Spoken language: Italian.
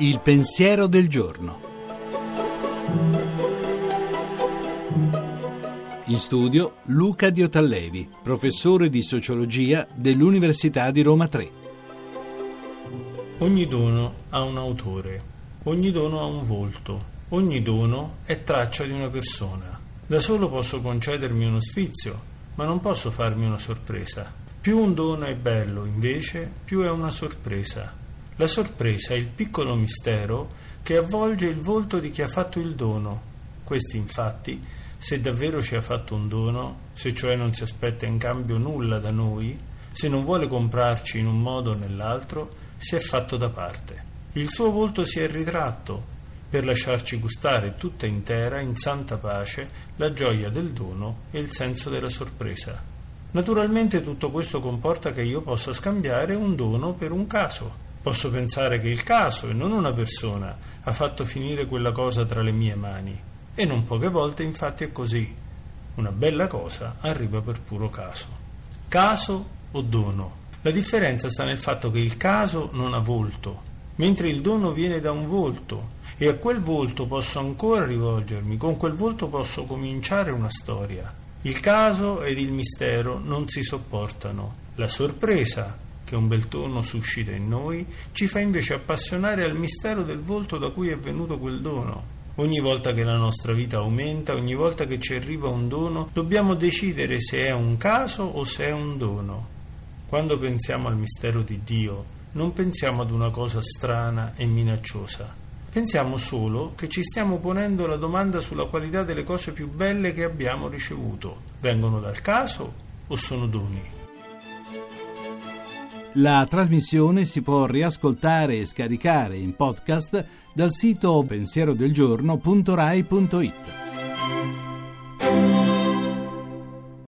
Il pensiero del giorno. In studio Luca Diotallevi, professore di sociologia dell'Università di Roma 3. Ogni dono ha un autore, ogni dono ha un volto, ogni dono è traccia di una persona. Da solo posso concedermi uno sfizio, ma non posso farmi una sorpresa. Più un dono è bello, invece, più è una sorpresa. La sorpresa è il piccolo mistero che avvolge il volto di chi ha fatto il dono. Questi, infatti, se davvero ci ha fatto un dono, se cioè non si aspetta in cambio nulla da noi, se non vuole comprarci in un modo o nell'altro, si è fatto da parte. Il suo volto si è ritratto per lasciarci gustare tutta intera, in santa pace, la gioia del dono e il senso della sorpresa. Naturalmente tutto questo comporta che io possa scambiare un dono per un caso. Posso pensare che il caso e non una persona ha fatto finire quella cosa tra le mie mani. E non poche volte infatti è così. Una bella cosa arriva per puro caso. Caso o dono? La differenza sta nel fatto che il caso non ha volto, mentre il dono viene da un volto e a quel volto posso ancora rivolgermi, con quel volto posso cominciare una storia. Il caso ed il mistero non si sopportano. La sorpresa, che un bel tono suscita in noi, ci fa invece appassionare al mistero del volto da cui è venuto quel dono. Ogni volta che la nostra vita aumenta, ogni volta che ci arriva un dono, dobbiamo decidere se è un caso o se è un dono. Quando pensiamo al mistero di Dio, non pensiamo ad una cosa strana e minacciosa, Pensiamo solo che ci stiamo ponendo la domanda sulla qualità delle cose più belle che abbiamo ricevuto. Vengono dal caso o sono doni? La trasmissione si può riascoltare e scaricare in podcast dal sito pensierodelgiorno.rai.it.